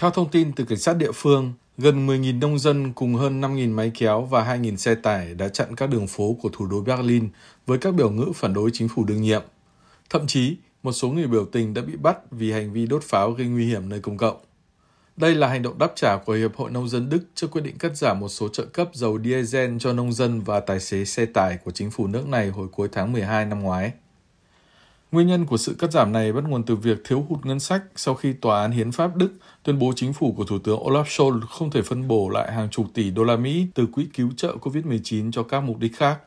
Theo thông tin từ cảnh sát địa phương, gần 10.000 nông dân cùng hơn 5.000 máy kéo và 2.000 xe tải đã chặn các đường phố của thủ đô Berlin với các biểu ngữ phản đối chính phủ đương nhiệm. Thậm chí, một số người biểu tình đã bị bắt vì hành vi đốt pháo gây nguy hiểm nơi công cộng. Đây là hành động đáp trả của Hiệp hội Nông dân Đức trước quyết định cắt giảm một số trợ cấp dầu diesel cho nông dân và tài xế xe tải của chính phủ nước này hồi cuối tháng 12 năm ngoái. Nguyên nhân của sự cắt giảm này bắt nguồn từ việc thiếu hụt ngân sách sau khi Tòa án Hiến pháp Đức tuyên bố chính phủ của Thủ tướng Olaf Scholz không thể phân bổ lại hàng chục tỷ đô la Mỹ từ quỹ cứu trợ COVID-19 cho các mục đích khác.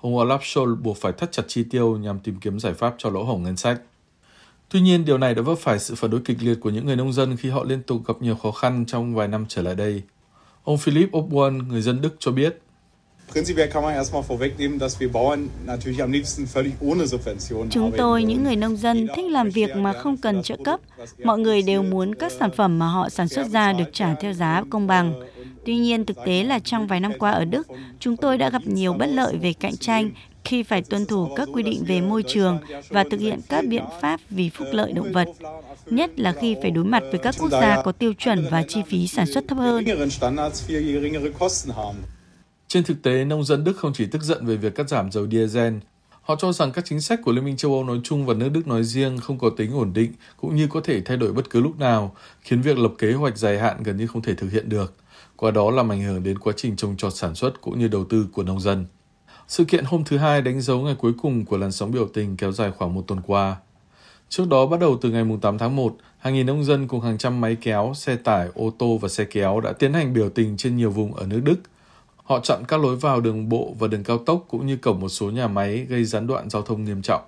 Ông Olaf Scholz buộc phải thắt chặt chi tiêu nhằm tìm kiếm giải pháp cho lỗ hổng ngân sách. Tuy nhiên, điều này đã vấp phải sự phản đối kịch liệt của những người nông dân khi họ liên tục gặp nhiều khó khăn trong vài năm trở lại đây. Ông Philip Obwan, người dân Đức cho biết, Chúng tôi, những người nông dân, thích làm việc mà không cần trợ cấp. Mọi người đều muốn các sản phẩm mà họ sản xuất ra được trả theo giá công bằng. Tuy nhiên, thực tế là trong vài năm qua ở Đức, chúng tôi đã gặp nhiều bất lợi về cạnh tranh khi phải tuân thủ các quy định về môi trường và thực hiện các biện pháp vì phúc lợi động vật, nhất là khi phải đối mặt với các quốc gia có tiêu chuẩn và chi phí sản xuất thấp hơn. Trên thực tế, nông dân Đức không chỉ tức giận về việc cắt giảm dầu diesel, họ cho rằng các chính sách của Liên minh châu Âu nói chung và nước Đức nói riêng không có tính ổn định cũng như có thể thay đổi bất cứ lúc nào, khiến việc lập kế hoạch dài hạn gần như không thể thực hiện được. Qua đó làm ảnh hưởng đến quá trình trồng trọt sản xuất cũng như đầu tư của nông dân. Sự kiện hôm thứ Hai đánh dấu ngày cuối cùng của làn sóng biểu tình kéo dài khoảng một tuần qua. Trước đó, bắt đầu từ ngày 8 tháng 1, hàng nghìn nông dân cùng hàng trăm máy kéo, xe tải, ô tô và xe kéo đã tiến hành biểu tình trên nhiều vùng ở nước Đức. Họ chặn các lối vào đường bộ và đường cao tốc cũng như cổng một số nhà máy gây gián đoạn giao thông nghiêm trọng.